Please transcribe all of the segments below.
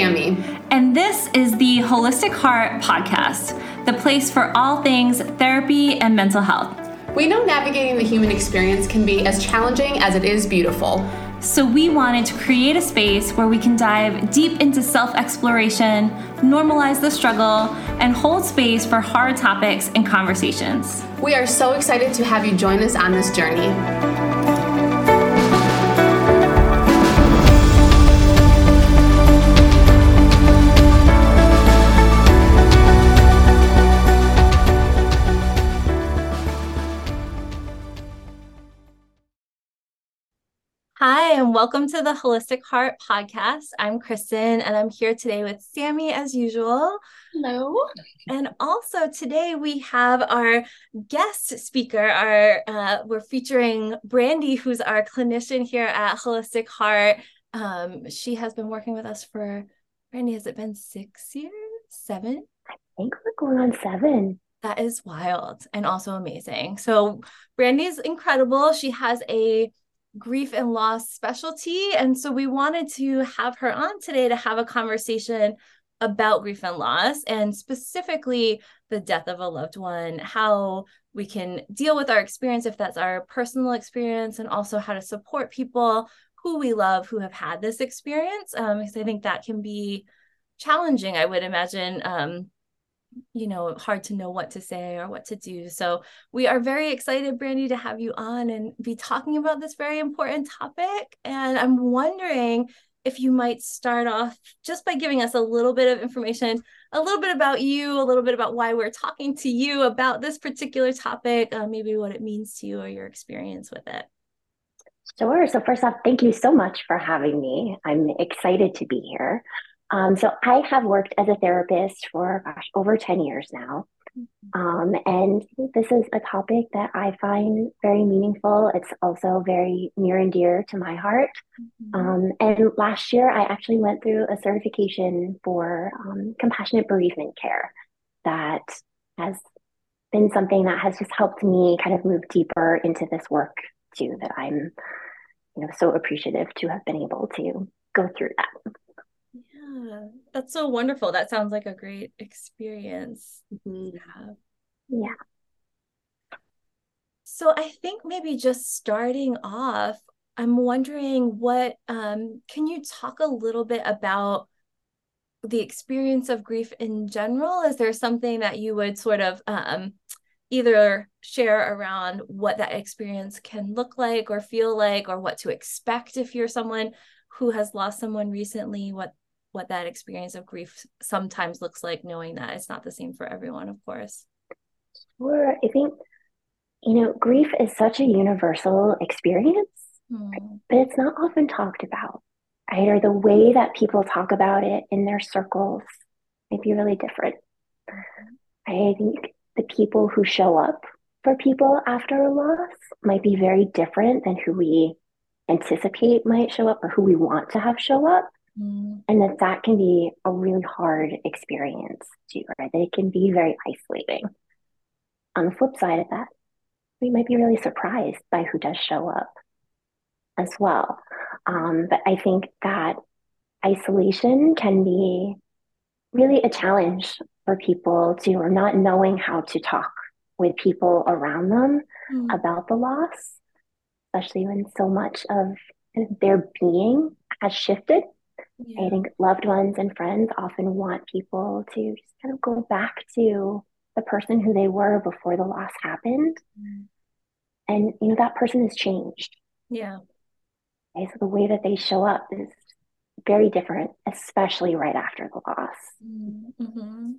Sammy. And this is the Holistic Heart Podcast, the place for all things therapy and mental health. We know navigating the human experience can be as challenging as it is beautiful. So, we wanted to create a space where we can dive deep into self exploration, normalize the struggle, and hold space for hard topics and conversations. We are so excited to have you join us on this journey. Hi, and welcome to the Holistic Heart podcast. I'm Kristen, and I'm here today with Sammy as usual. Hello. And also today we have our guest speaker. Our uh, we're featuring Brandi, who's our clinician here at Holistic Heart. Um, she has been working with us for Brandi. Has it been six years? Seven? I think we're going on seven. That is wild and also amazing. So Brandi is incredible. She has a grief and loss specialty. And so we wanted to have her on today to have a conversation about grief and loss and specifically the death of a loved one, how we can deal with our experience if that's our personal experience, and also how to support people who we love who have had this experience. Um, because I think that can be challenging, I would imagine. Um, you know hard to know what to say or what to do so we are very excited brandi to have you on and be talking about this very important topic and i'm wondering if you might start off just by giving us a little bit of information a little bit about you a little bit about why we're talking to you about this particular topic uh, maybe what it means to you or your experience with it Sure. So, first off, thank you so much for having me. I'm excited to be here. Um, so I have worked as a therapist for gosh over 10 years now. Um, and this is a topic that I find very meaningful. It's also very near and dear to my heart. Mm-hmm. Um, and last year, I actually went through a certification for um, compassionate bereavement care that has been something that has just helped me kind of move deeper into this work too, that I'm, you know, so appreciative to have been able to go through that. Yeah, that's so wonderful. That sounds like a great experience mm-hmm. to have. Yeah. So I think maybe just starting off, I'm wondering what um, can you talk a little bit about the experience of grief in general? Is there something that you would sort of um, either share around what that experience can look like or feel like, or what to expect if you're someone who has lost someone recently? What what that experience of grief sometimes looks like, knowing that it's not the same for everyone, of course. Sure. I think, you know, grief is such a universal experience, mm. but it's not often talked about, right? Or the way that people talk about it in their circles might be really different. I think the people who show up for people after a loss might be very different than who we anticipate might show up or who we want to have show up. Mm. And that that can be a really hard experience too, right? That it can be very isolating. On the flip side of that, we might be really surprised by who does show up as well. Um, but I think that isolation can be really a challenge for people to, or not knowing how to talk with people around them mm. about the loss, especially when so much of their being has shifted yeah. I think loved ones and friends often want people to just kind of go back to the person who they were before the loss happened. Mm. And, you know, that person has changed. Yeah. Okay, so the way that they show up is very different, especially right after the loss. Mm-hmm.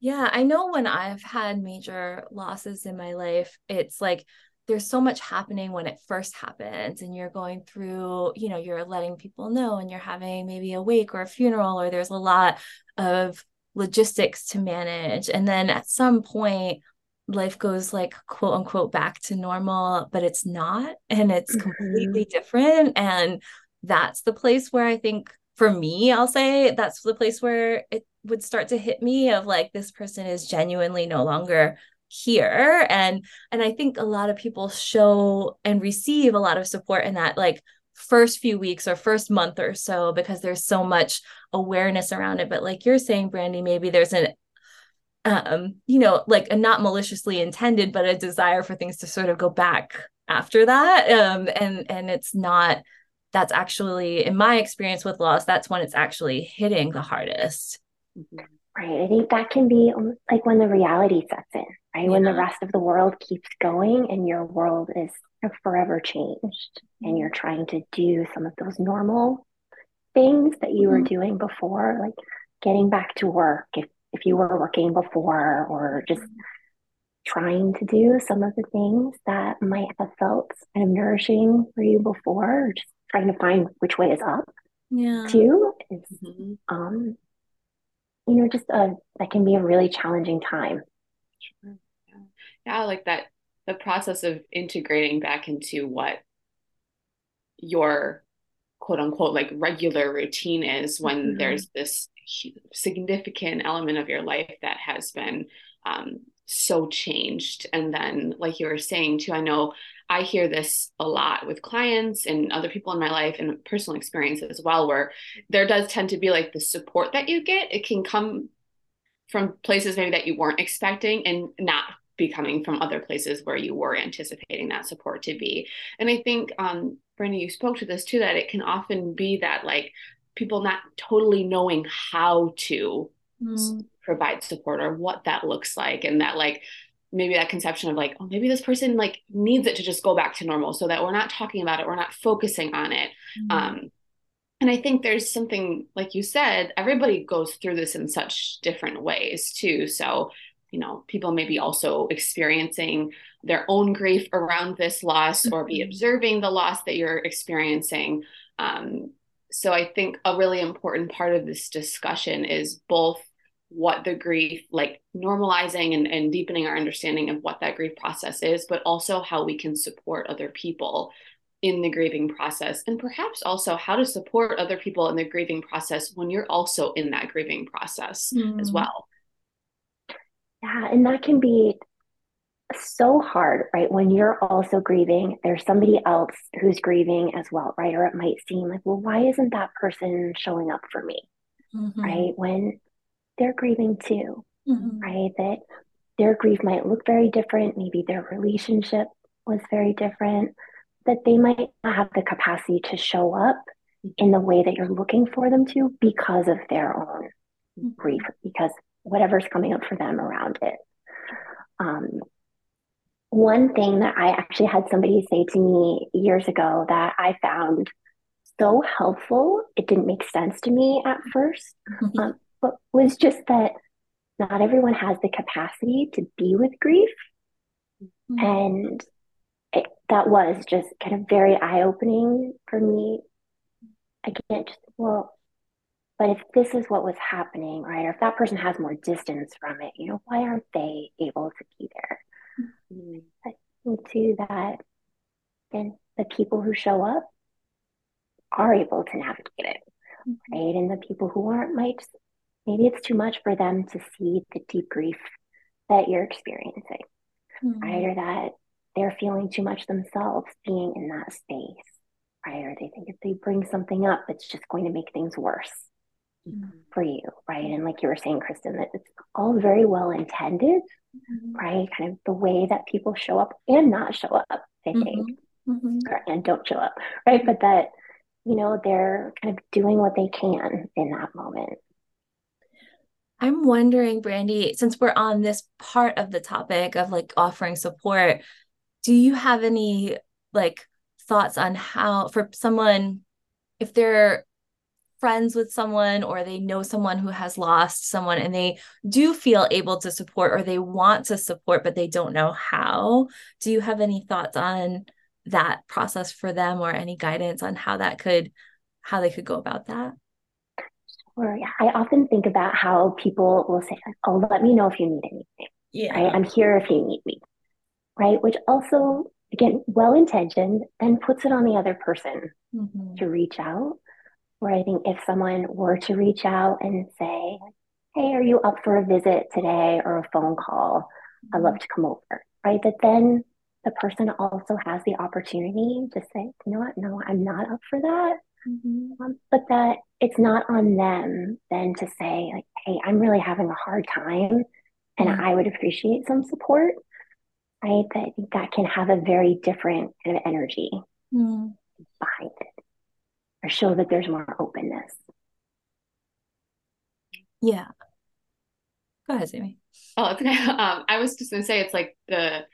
Yeah, I know when I've had major losses in my life, it's like there's so much happening when it first happens and you're going through you know you're letting people know and you're having maybe a wake or a funeral or there's a lot of logistics to manage and then at some point life goes like quote unquote back to normal but it's not and it's mm-hmm. completely different and that's the place where i think for me i'll say that's the place where it would start to hit me of like this person is genuinely no longer here. And and i think a lot of people show and receive a lot of support in that like first few weeks or first month or so because there's so much awareness around it. But like you're saying brandi maybe there's an um you know like a not maliciously intended but a desire for things to sort of go back after that. Um and and it's not that's actually in my experience with loss that's when it's actually hitting the hardest. Mm-hmm. right. I think that can be like when the reality sets in right yeah. when the rest of the world keeps going and your world is forever changed and you're trying to do some of those normal things that you mm-hmm. were doing before like getting back to work if if you were working before or just trying to do some of the things that might have felt kind of nourishing for you before or just trying to find which way is up yeah too is mm-hmm. um you know just a that can be a really challenging time sure. Yeah. like that the process of integrating back into what your quote unquote like regular routine is when mm-hmm. there's this significant element of your life that has been um, so changed. And then, like you were saying too, I know I hear this a lot with clients and other people in my life and personal experience as well, where there does tend to be like the support that you get. It can come from places maybe that you weren't expecting and not be coming from other places where you were anticipating that support to be. And I think, um, Brandi, you spoke to this too, that it can often be that like people not totally knowing how to mm. provide support or what that looks like and that like maybe that conception of like oh maybe this person like needs it to just go back to normal so that we're not talking about it we're not focusing on it mm. um and i think there's something like you said everybody goes through this in such different ways too so you know people may be also experiencing their own grief around this loss mm-hmm. or be mm-hmm. observing the loss that you're experiencing um, so I think a really important part of this discussion is both what the grief, like normalizing and, and deepening our understanding of what that grief process is, but also how we can support other people in the grieving process and perhaps also how to support other people in the grieving process when you're also in that grieving process mm. as well. Yeah, and that can be so hard, right? When you're also grieving, there's somebody else who's grieving as well, right? Or it might seem like, well, why isn't that person showing up for me, mm-hmm. right? When they're grieving too, mm-hmm. right? That their grief might look very different. Maybe their relationship was very different, that they might not have the capacity to show up in the way that you're looking for them to because of their own mm-hmm. grief, because whatever's coming up for them around it. Um, one thing that I actually had somebody say to me years ago that I found so helpful, it didn't make sense to me at 1st mm-hmm. um, but was just that not everyone has the capacity to be with grief. Mm-hmm. And it, that was just kind of very eye opening for me. Again, just, well, but if this is what was happening, right, or if that person has more distance from it, you know, why aren't they able to be there? I think too that and the people who show up are able to navigate it, mm-hmm. right? And the people who aren't might maybe it's too much for them to see the deep grief that you're experiencing, mm-hmm. right? Or that they're feeling too much themselves being in that space, right? Or they think if they bring something up, it's just going to make things worse mm-hmm. for you, right? And like you were saying, Kristen, that it's all very well intended, mm-hmm. right? Kind of the way that people show up and not show up, I mm-hmm. think, mm-hmm. or, and don't show up, right? But that, you know, they're kind of doing what they can in that moment. I'm wondering, Brandi, since we're on this part of the topic of like offering support, do you have any like thoughts on how for someone if they're friends with someone or they know someone who has lost someone and they do feel able to support or they want to support but they don't know how do you have any thoughts on that process for them or any guidance on how that could how they could go about that Sure. I often think about how people will say, "Oh, let me know if you need anything." Yeah, right? I'm here if you need me, right? Which also, again, well intentioned, and puts it on the other person mm-hmm. to reach out where I think if someone were to reach out and say, Hey, are you up for a visit today or a phone call? I'd love to come over, right? That then the person also has the opportunity to say, you know what, no, I'm not up for that. Mm-hmm. Um, but that it's not on them then to say, like, hey, I'm really having a hard time and mm-hmm. I would appreciate some support. Right. That that can have a very different kind of energy mm-hmm. Behind it or show that there's more openness. Yeah. Go ahead, Sammy. Oh, okay. Um, I was just gonna say it's like the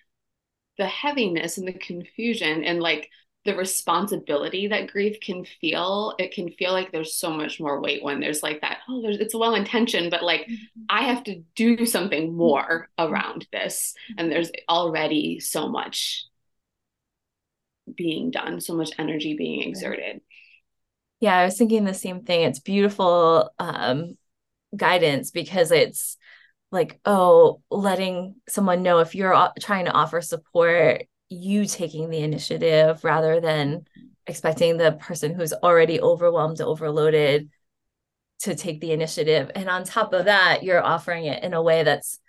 the heaviness and the confusion and like the responsibility that grief can feel it can feel like there's so much more weight when there's like that oh there's it's well intentioned but like mm-hmm. i have to do something more mm-hmm. around this and there's already so much being done so much energy being exerted yeah i was thinking the same thing. It's beautiful um guidance because it's like oh letting someone know if you're trying to offer support you taking the initiative rather than expecting the person who's already overwhelmed overloaded to take the initiative. And on top of that you're offering it in a way that's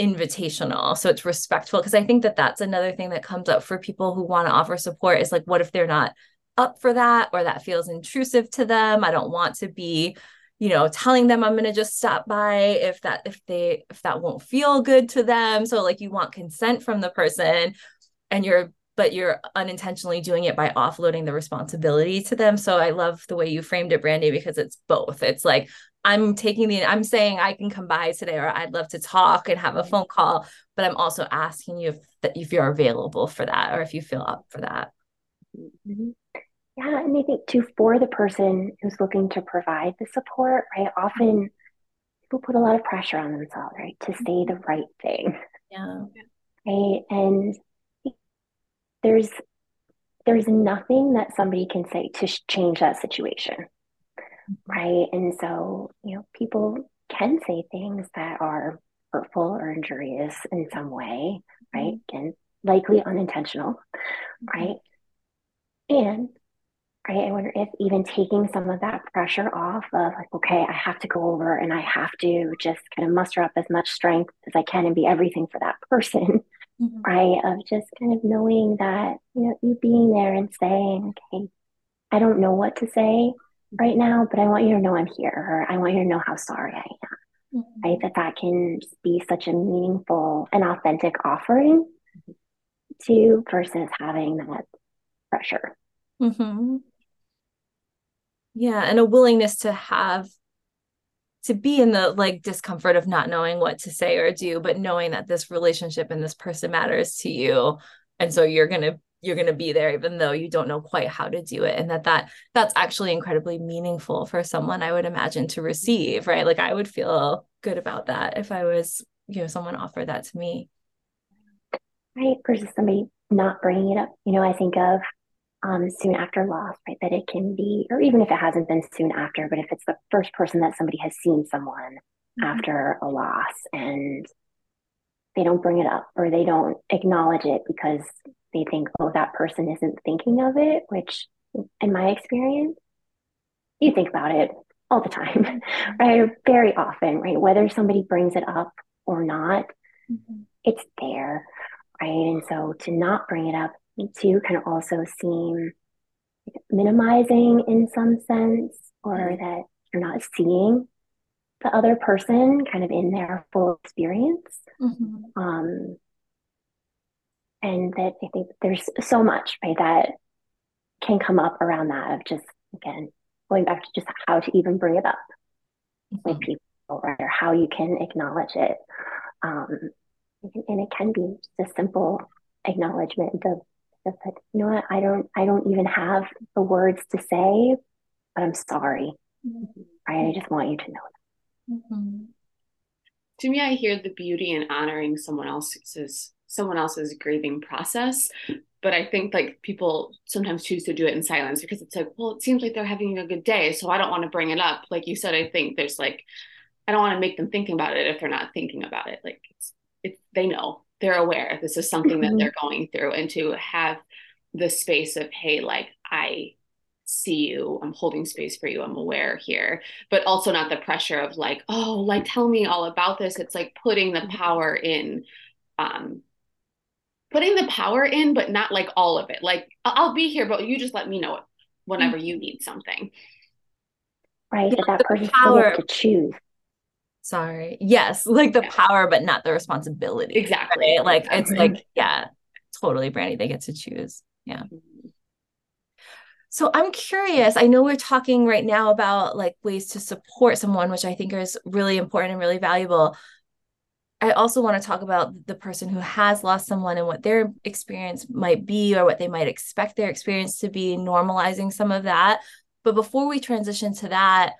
invitational. So it's respectful because i think that that's another thing that comes up for people who want to offer support is like what if they're not up for that or that feels intrusive to them. I don't want to be you know telling them i'm going to just stop by if that if they if that won't feel good to them. So like you want consent from the person and you're but you're unintentionally doing it by offloading the responsibility to them. So i love the way you framed it brandi because it's both. It's like i'm taking the i'm saying i can come by today or i'd love to talk and have a phone call but i'm also asking you if that if you're available for that or if you feel up for that. Mm-hmm. Yeah, and I think too for the person who's looking to provide the support, right? Often people put a lot of pressure on themselves, right, to say the right thing. Yeah. Right. And there's there's nothing that somebody can say to change that situation. Mm-hmm. Right. And so, you know, people can say things that are hurtful or injurious in some way, right? Mm-hmm. And likely unintentional, mm-hmm. right? And right? I wonder if even taking some of that pressure off of like, okay, I have to go over and I have to just kind of muster up as much strength as I can and be everything for that person, mm-hmm. right? Of just kind of knowing that, you know, you being there and saying, okay, I don't know what to say right now, but I want you to know I'm here, or I want you to know how sorry I am. Mm-hmm. Right? That that can be such a meaningful and authentic offering to versus having that pressure. Mm-hmm yeah and a willingness to have to be in the like discomfort of not knowing what to say or do but knowing that this relationship and this person matters to you. And so you're going to you're going to be there even though you don't know quite how to do it and that that that's actually incredibly meaningful for someone i would imagine to receive right? Like i would feel good about that if i was you know someone offered that to me. Right versus somebody not bringing it up you know i think of um, soon after loss, right? That it can be, or even if it hasn't been soon after, but if it's the first person that somebody has seen someone mm-hmm. after a loss and they don't bring it up or they don't acknowledge it because they think, oh, that person isn't thinking of it, which in my experience, you think about it all the time, right? Very often, right? Whether somebody brings it up or not, mm-hmm. it's there, right? And so to not bring it up to can also seem minimizing in some sense, or mm-hmm. that you're not seeing the other person kind of in their full experience. Mm-hmm. Um, and that I think there's so much right that can come up around that of just again going back to just how to even bring it up mm-hmm. with people, right, or how you can acknowledge it. Um, and it can be just a simple acknowledgement of just like, you know what, I don't I don't even have the words to say, but I'm sorry. Mm-hmm. Right? I just want you to know that. Mm-hmm. To me, I hear the beauty in honoring someone else's someone else's grieving process. But I think like people sometimes choose to do it in silence because it's like, well, it seems like they're having a good day, so I don't want to bring it up. Like you said, I think there's like, I don't want to make them thinking about it if they're not thinking about it. Like it's, it's they know they're aware this is something that mm-hmm. they're going through and to have the space of hey like i see you i'm holding space for you i'm aware here but also not the pressure of like oh like tell me all about this it's like putting the mm-hmm. power in um putting the power in, but not like all of it. Like I'll be here, but you just let me know whenever mm-hmm. you need something. Right. Yeah, that, that person power to choose. Sorry. Yes, like the yeah. power, but not the responsibility. Exactly. Right? Like exactly. it's like, yeah, totally, Brandi. They get to choose. Yeah. Mm-hmm. So I'm curious. I know we're talking right now about like ways to support someone, which I think is really important and really valuable. I also want to talk about the person who has lost someone and what their experience might be or what they might expect their experience to be, normalizing some of that. But before we transition to that,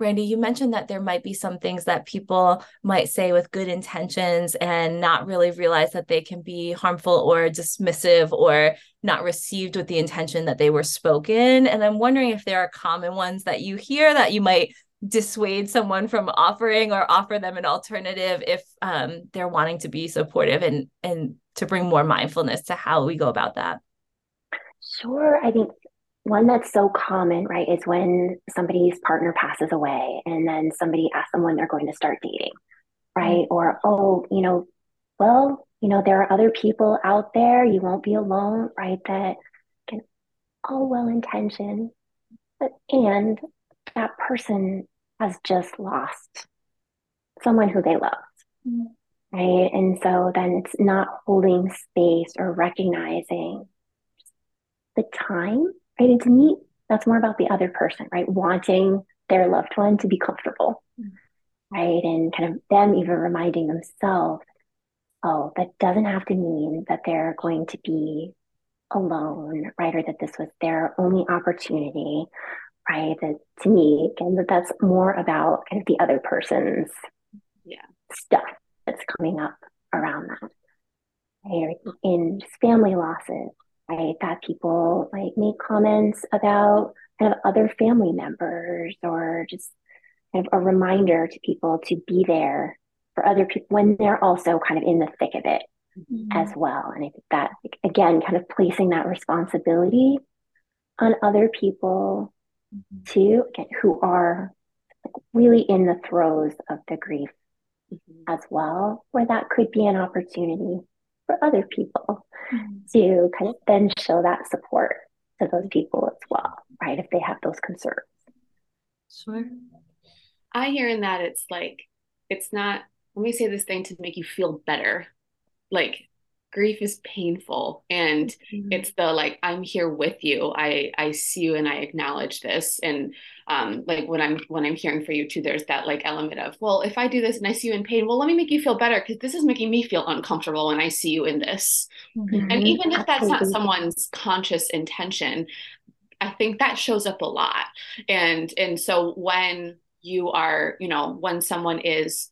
Brandi, you mentioned that there might be some things that people might say with good intentions and not really realize that they can be harmful or dismissive or not received with the intention that they were spoken. And I'm wondering if there are common ones that you hear that you might dissuade someone from offering or offer them an alternative if um, they're wanting to be supportive and and to bring more mindfulness to how we go about that sure i think one that's so common right is when somebody's partner passes away and then somebody asks them when they're going to start dating right mm-hmm. or oh you know well you know there are other people out there you won't be alone right that can all well intentioned but and that person has just lost someone who they loved. Mm-hmm. Right. And so then it's not holding space or recognizing the time. And to me, that's more about the other person, right? Wanting their loved one to be comfortable. Mm-hmm. Right. And kind of them even reminding themselves, oh, that doesn't have to mean that they're going to be alone, right? Or that this was their only opportunity, right? That to me, again, that that's more about kind of the other person's yeah stuff that's coming up around that. Right? In family losses, right? That people like make comments about kind of other family members or just kind of a reminder to people to be there for other people when they're also kind of in the thick of it mm-hmm. as well. And I think that again, kind of placing that responsibility on other people mm-hmm. too, again, who are really in the throes of the grief mm-hmm. as well, where that could be an opportunity for other people. To kind of then show that support to those people as well, right? If they have those concerns. Sure. I hear in that it's like, it's not, let me say this thing to make you feel better. Like grief is painful and mm-hmm. it's the like i'm here with you. I i see you and i acknowledge this. And um like when i'm when i'm hearing for you too there's that like element of well if i do this and i see you in pain well let me make you feel better because this is making me feel uncomfortable when i see you in this. Mm-hmm. and even if that's not someone's conscious intention i think that shows up a lot. And and so when you are you know when someone is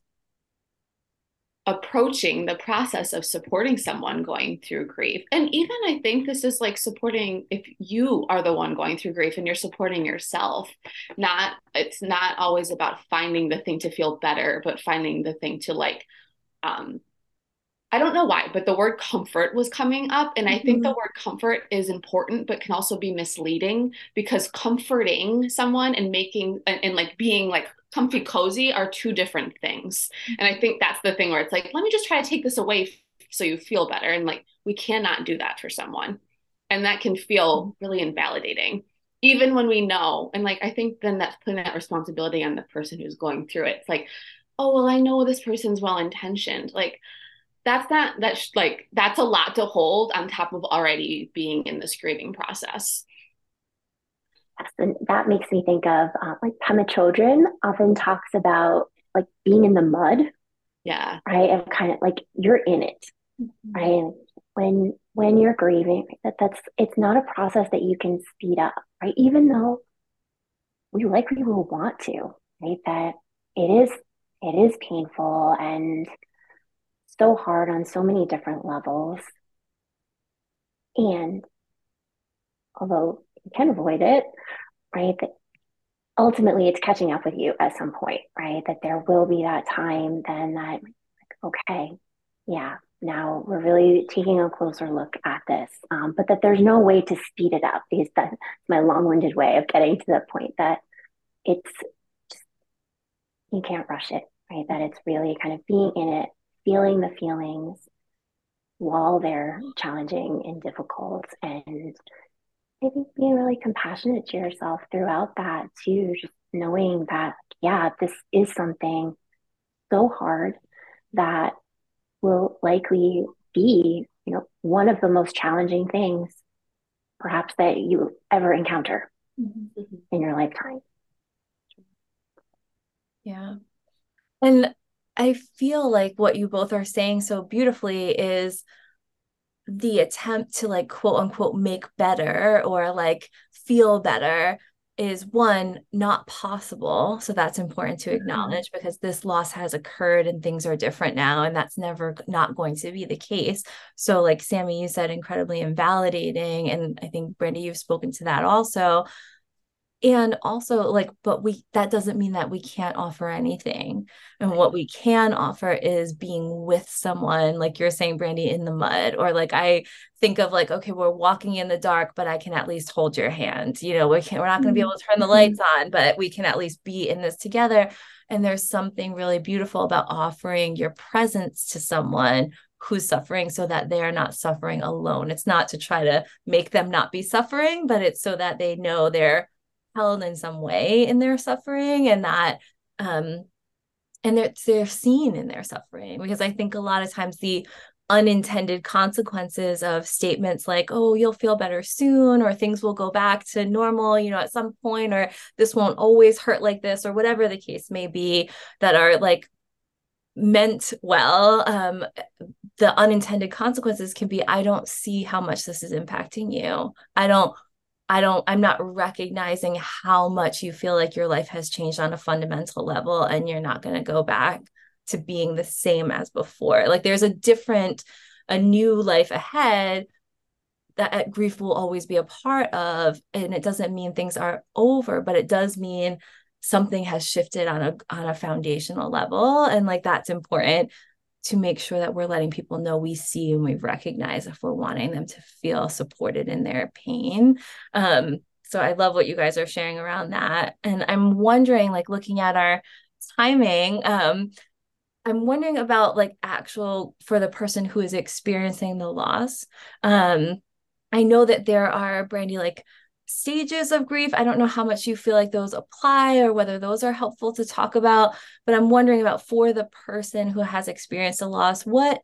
approaching the process of supporting someone going through grief. And even I think this is like supporting if you are the one going through grief and you're supporting yourself. Not it's not always about finding the thing to feel better, but finding the thing to like um I don't know why, but the word comfort was coming up. And I think mm-hmm. the word comfort is important, but can also be misleading because comforting someone and making and, and like being like comfy cozy are two different things. And I think that's the thing where it's like, let me just try to take this away so you feel better. And like, we cannot do that for someone. And that can feel really invalidating, even when we know. And like, I think then that's putting that responsibility on the person who's going through it. It's like, oh, well, I know this person's well intentioned. Like, that's not, that's like, that's a lot to hold on top of already being in this grieving process. And that makes me think of uh, like Pema Chodron often talks about like being in the mud. Yeah. Right. And kind of like you're in it. Mm-hmm. Right. And when when you're grieving, that that's it's not a process that you can speed up, right? Even though we likely will want to, right? That it is it is painful and so hard on so many different levels. And although you can avoid it, right? That ultimately it's catching up with you at some point, right? That there will be that time then that, like, okay, yeah, now we're really taking a closer look at this. Um, but that there's no way to speed it up because that's my long-winded way of getting to the point that it's just, you can't rush it, right? That it's really kind of being in it, feeling the feelings, while they're challenging and difficult. And I think being really compassionate to yourself throughout that too, just knowing that, yeah, this is something so hard that will likely be, you know, one of the most challenging things perhaps that you ever encounter mm-hmm. in your lifetime. Yeah. And I feel like what you both are saying so beautifully is the attempt to like quote unquote make better or like feel better is one not possible so that's important to mm-hmm. acknowledge because this loss has occurred and things are different now and that's never not going to be the case so like sammy you said incredibly invalidating and i think brandi you've spoken to that also and also like but we that doesn't mean that we can't offer anything. And what we can offer is being with someone like you're saying brandi in the mud or like i think of like okay we're walking in the dark but i can at least hold your hand you know we can't we're not going to be able to turn the mm-hmm. lights on but we can at least be in this together. And there's something really beautiful about offering your presence to someone who's suffering so that they're not suffering alone. It's not to try to make them not be suffering but it's so that they know they're held in some way in their suffering and that um and they're, they're seen in their suffering because i think a lot of times the unintended consequences of statements like oh you'll feel better soon or things will go back to normal you know at some point or this won't always hurt like this or whatever the case may be that are like meant well um the unintended consequences can be i don't see how much this is impacting you. I don't I don't, I'm not recognizing how much you feel like your life has changed on a fundamental level and you're not going to go back to being the same as before. Like there's a different, a new life ahead that uh, grief will always be a part of. And it doesn't mean things are over, but it does mean something has shifted on a on a foundational level and like that's important to make sure that we're letting people know we see and we recognize if we're wanting them to feel supported in their pain. Um, so I love what you guys are sharing around that. And I'm wondering, like looking at our timing, um, I'm wondering about like actual for the person who is experiencing the loss. Um, I know that there are Brandi like stages of grief. I don't know how much you feel like those apply or whether those are helpful to talk about, but I'm wondering about for the person who has experienced a loss, what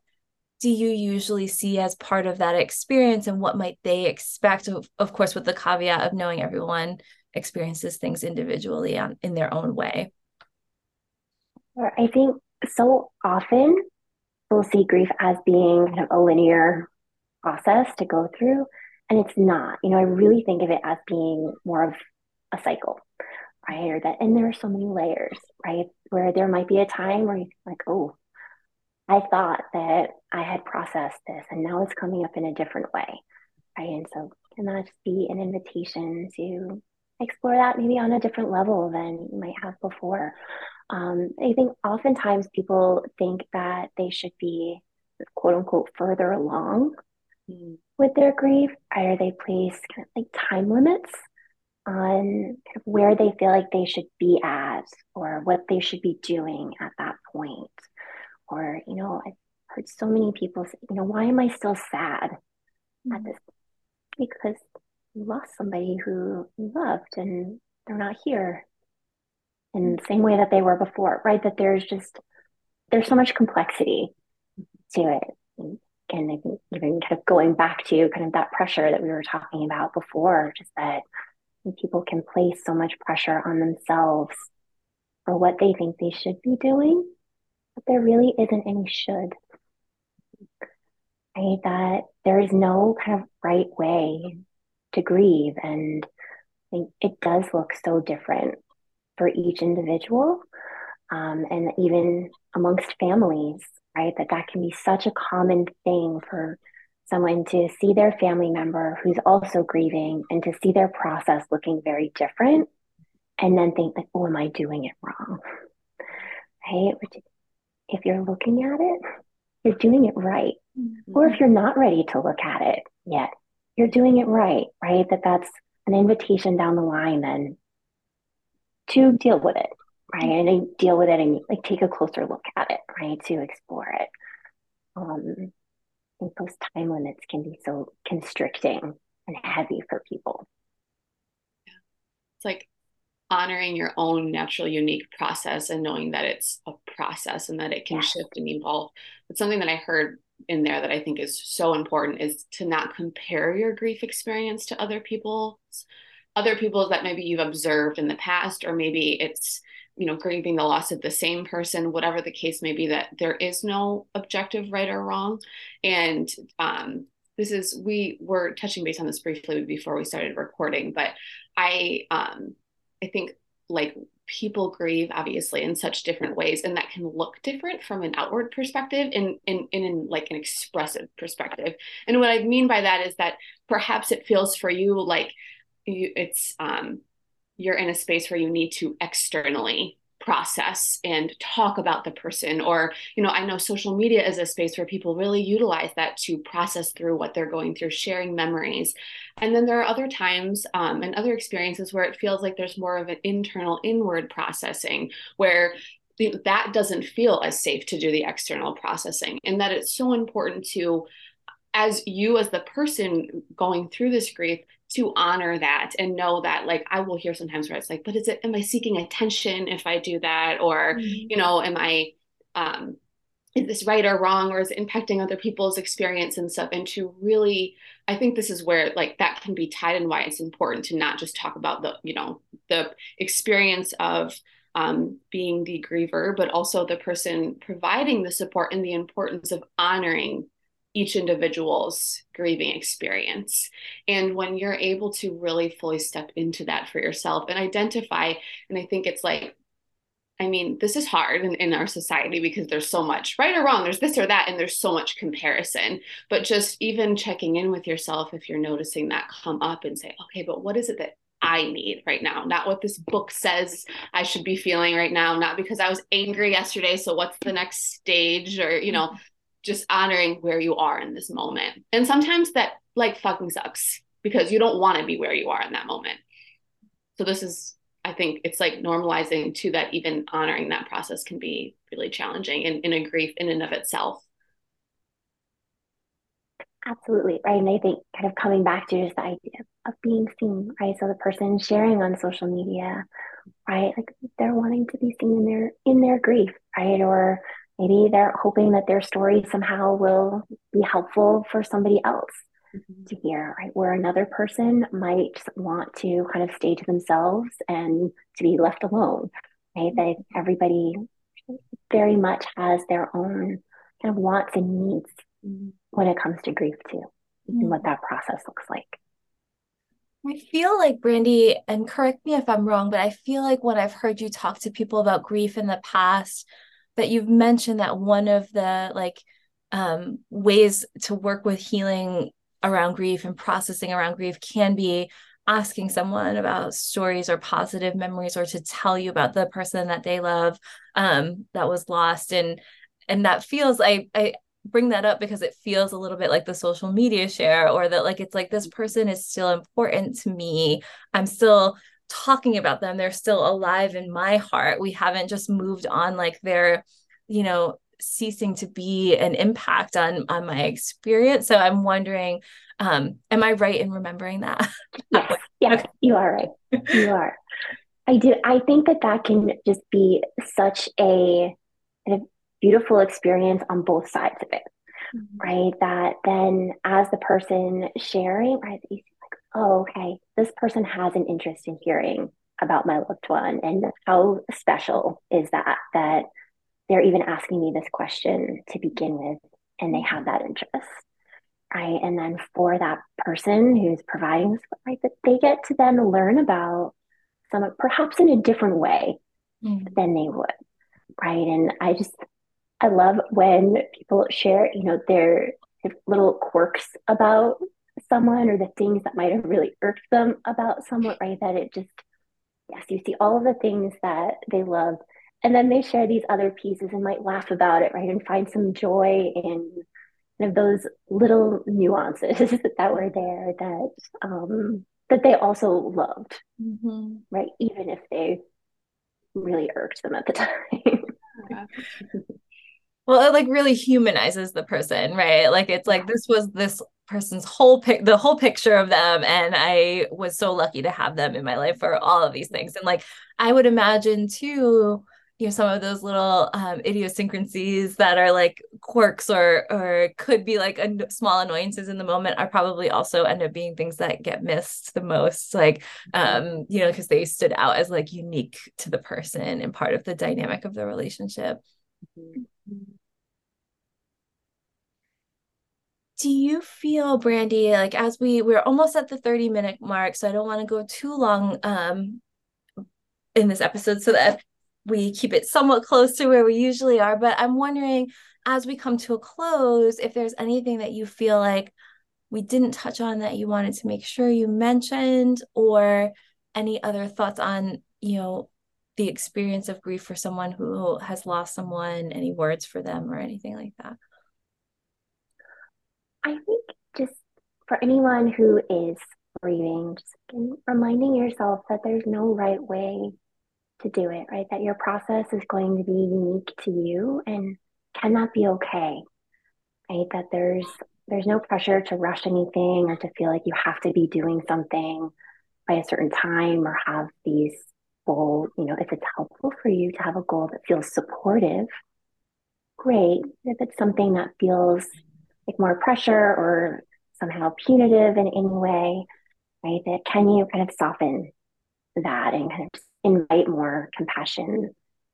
do you usually see as part of that experience and what might they expect? Of, of course, with the caveat of knowing everyone experiences things individually on, in their own way. I think so often we'll see grief as being kind of a linear process to go through and it's not you know i really think of it as being more of a cycle right? Or that and there are so many layers right? Where there might be a time where you're like oh i thought that i had processed this and now it's coming up in a different way right? And so can that just be an invitation to explore that maybe on a different level than you might have before? Um, i think oftentimes people think that they should be quote unquote further along mm with their grief? Are they place kind of like time limits on kind of where they feel like they should be at or what they should be doing at that point? Or, you know, I've heard so many people say, you know, why am I still sad mm-hmm. at this? Because you lost somebody who you loved and they're not here in the same way that they were before, right? That there's just, there's so much complexity to it and I think even kind of going back to kind of that pressure that we were talking about before, just that people can place so much pressure on themselves for what they think they should be doing, but there really isn't any should. Right? That there is no kind of right way to grieve. And I think it does look so different for each individual um, and even amongst families right? That that can be such a common thing for someone to see their family member who's also grieving and to see their process looking very different and then think like, oh, am I doing it wrong? Right? Which if you're looking at it, you're doing it right. Mm-hmm. Or if you're not ready to look at it yet, you're doing it right, right? That that's an invitation down the line then to deal with it right? And deal with it and like take a closer look at it, right? To explore it. Um, I think those time limits can be so constricting and heavy for people. Yeah. It's like honoring your own natural unique process and knowing that it's a process and that it can shift and evolve but something that i heard in there that i think is so important is to not compare your grief experience to other people's other people's that maybe you've observed in the past or maybe it's you know grieving the loss of the same person whatever the case may be that there is no objective right or wrong. And um, this is we were touching base on this briefly before we started recording but i um, I think like people grieve obviously in such different ways and that can look different from an outward perspective in in in, in like an expressive perspective. And what i mean by that is that perhaps it feels for you like you, it's um you're in a space where you need to externally process and talk about the person. Or you know i know social media is a space where people really utilize that to process through what they're going through sharing memories. And then there are other times um, and other experiences where it feels like there's more of an internal inward processing where that doesn't feel as safe to do the external processing. And that it's so important to as you as the person going through this grief to honor that and know that like i will hear sometimes where it's like but is it am i seeking attention if i do that? Or mm-hmm. you know am i um is this right or wrong? Or is it impacting other people's experience and stuff? And to really i think this is where like that can be tied and why it's important to not just talk about the you know the experience of um, being the griever but also the person providing the support and the importance of honoring each individual's grieving experience. And when you're able to really fully step into that for yourself and identify, and I think it's like, I mean, this is hard in, in our society because there's so much right or wrong, there's this or that, and there's so much comparison. But just even checking in with yourself if you're noticing that come up and say, okay, but what is it that I need right now, not what this book says I should be feeling right now, not because I was angry yesterday. So, what's the next stage? Or, you know, just honoring where you are in this moment. And sometimes that like fucking sucks because you don't want to be where you are in that moment. So this is I think it's like normalizing to that even honoring that process can be really challenging in, in a grief in and of itself. Absolutely. Right. And I think kind of coming back to just the idea of being seen, right? So the person sharing on social media, right? Like they're wanting to be seen in their in their grief, right? Or maybe they're hoping that their story somehow will be helpful for somebody else mm-hmm. to hear right where another person might want to kind of stay to themselves and to be left alone right that everybody very much has their own kind of wants and needs mm-hmm. when it comes to grief too mm-hmm. and what that process looks like I feel like Brandi, and correct me if I'm wrong, but I feel like when I've heard you talk to people about grief in the past, that you've mentioned that one of the like um, ways to work with healing around grief and processing around grief can be asking someone about stories or positive memories or to tell you about the person that they love um, that was lost. And and that feels I I bring that up because it feels a little bit like the social media share or that like it's like this person is still important to me. I'm still talking about them they're still alive in my heart. We haven't just moved on like they're you know ceasing to be an impact on on my experience. So i'm wondering um am i right in remembering that? Yes. Yes okay. you are right. You are. I do i think that that can just be such a, a beautiful experience on both sides of it mm-hmm. right? That then as the person sharing right you oh, okay, this person has an interest in hearing about my loved one. And how special is that, that they're even asking me this question to begin with, and they have that interest. Right. And then for that person who's providing this, right, that they get to then learn about some perhaps in a different way mm. than they would. Right. And I just, I love when people share, you know, their little quirks about someone or the things that might have really irked them about someone, right? That it just, yes, you see all of the things that they love. And then they share these other pieces and might laugh about it, right? And find some joy in kind of those little nuances that were there that um, that they also loved, mm-hmm. right? Even if they really irked them at the time. well it like really humanizes the person right like it's like this was this person's whole pic the whole picture of them and i was so lucky to have them in my life for all of these things. And like i would imagine too you know some of those little um, idiosyncrasies that are like quirks or or could be like a, small annoyances in the moment are probably also end up being things that get missed the most. Like um you know because they stood out as like unique to the person and part of the dynamic of the relationship. Mm-hmm. Do you feel brandi like as we we're almost at the 30 minute mark so i don't want to go too long um in this episode so that we keep it somewhat close to where we usually are. But I'm wondering, as we come to a close, if there's anything that you feel like we didn't touch on that you wanted to make sure you mentioned, or any other thoughts on, you know, the experience of grief for someone who has lost someone, any words for them or anything like that? I think just for anyone who is grieving, just reminding yourself that there's no right way to do it, right? That your process is going to be unique to you and can that be okay? Right? That there's there's no pressure to rush anything or to feel like you have to be doing something by a certain time or have these goals, you know, if it's helpful for you to have a goal that feels supportive, great. If it's something that feels like more pressure or somehow punitive in any way, right? That can you kind of soften that and kind of invite more compassion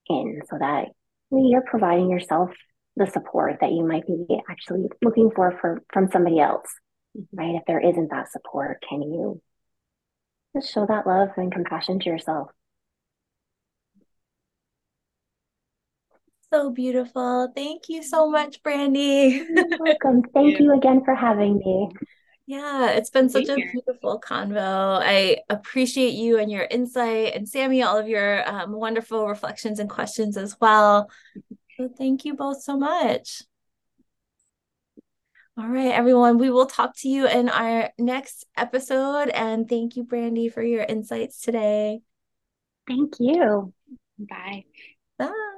in so that you're providing yourself the support that you might be actually looking for, for from somebody else right if there isn't that support can you just show that love and compassion to yourself so beautiful thank you so much brandi welcome thank you again for having me yeah, it's been such a beautiful convo. I appreciate you and your insight, and Sammy, all of your um, wonderful reflections and questions as well. So, thank you both so much. All right, everyone, we will talk to you in our next episode. And thank you, Brandi, for your insights today. Thank you. Bye. Bye.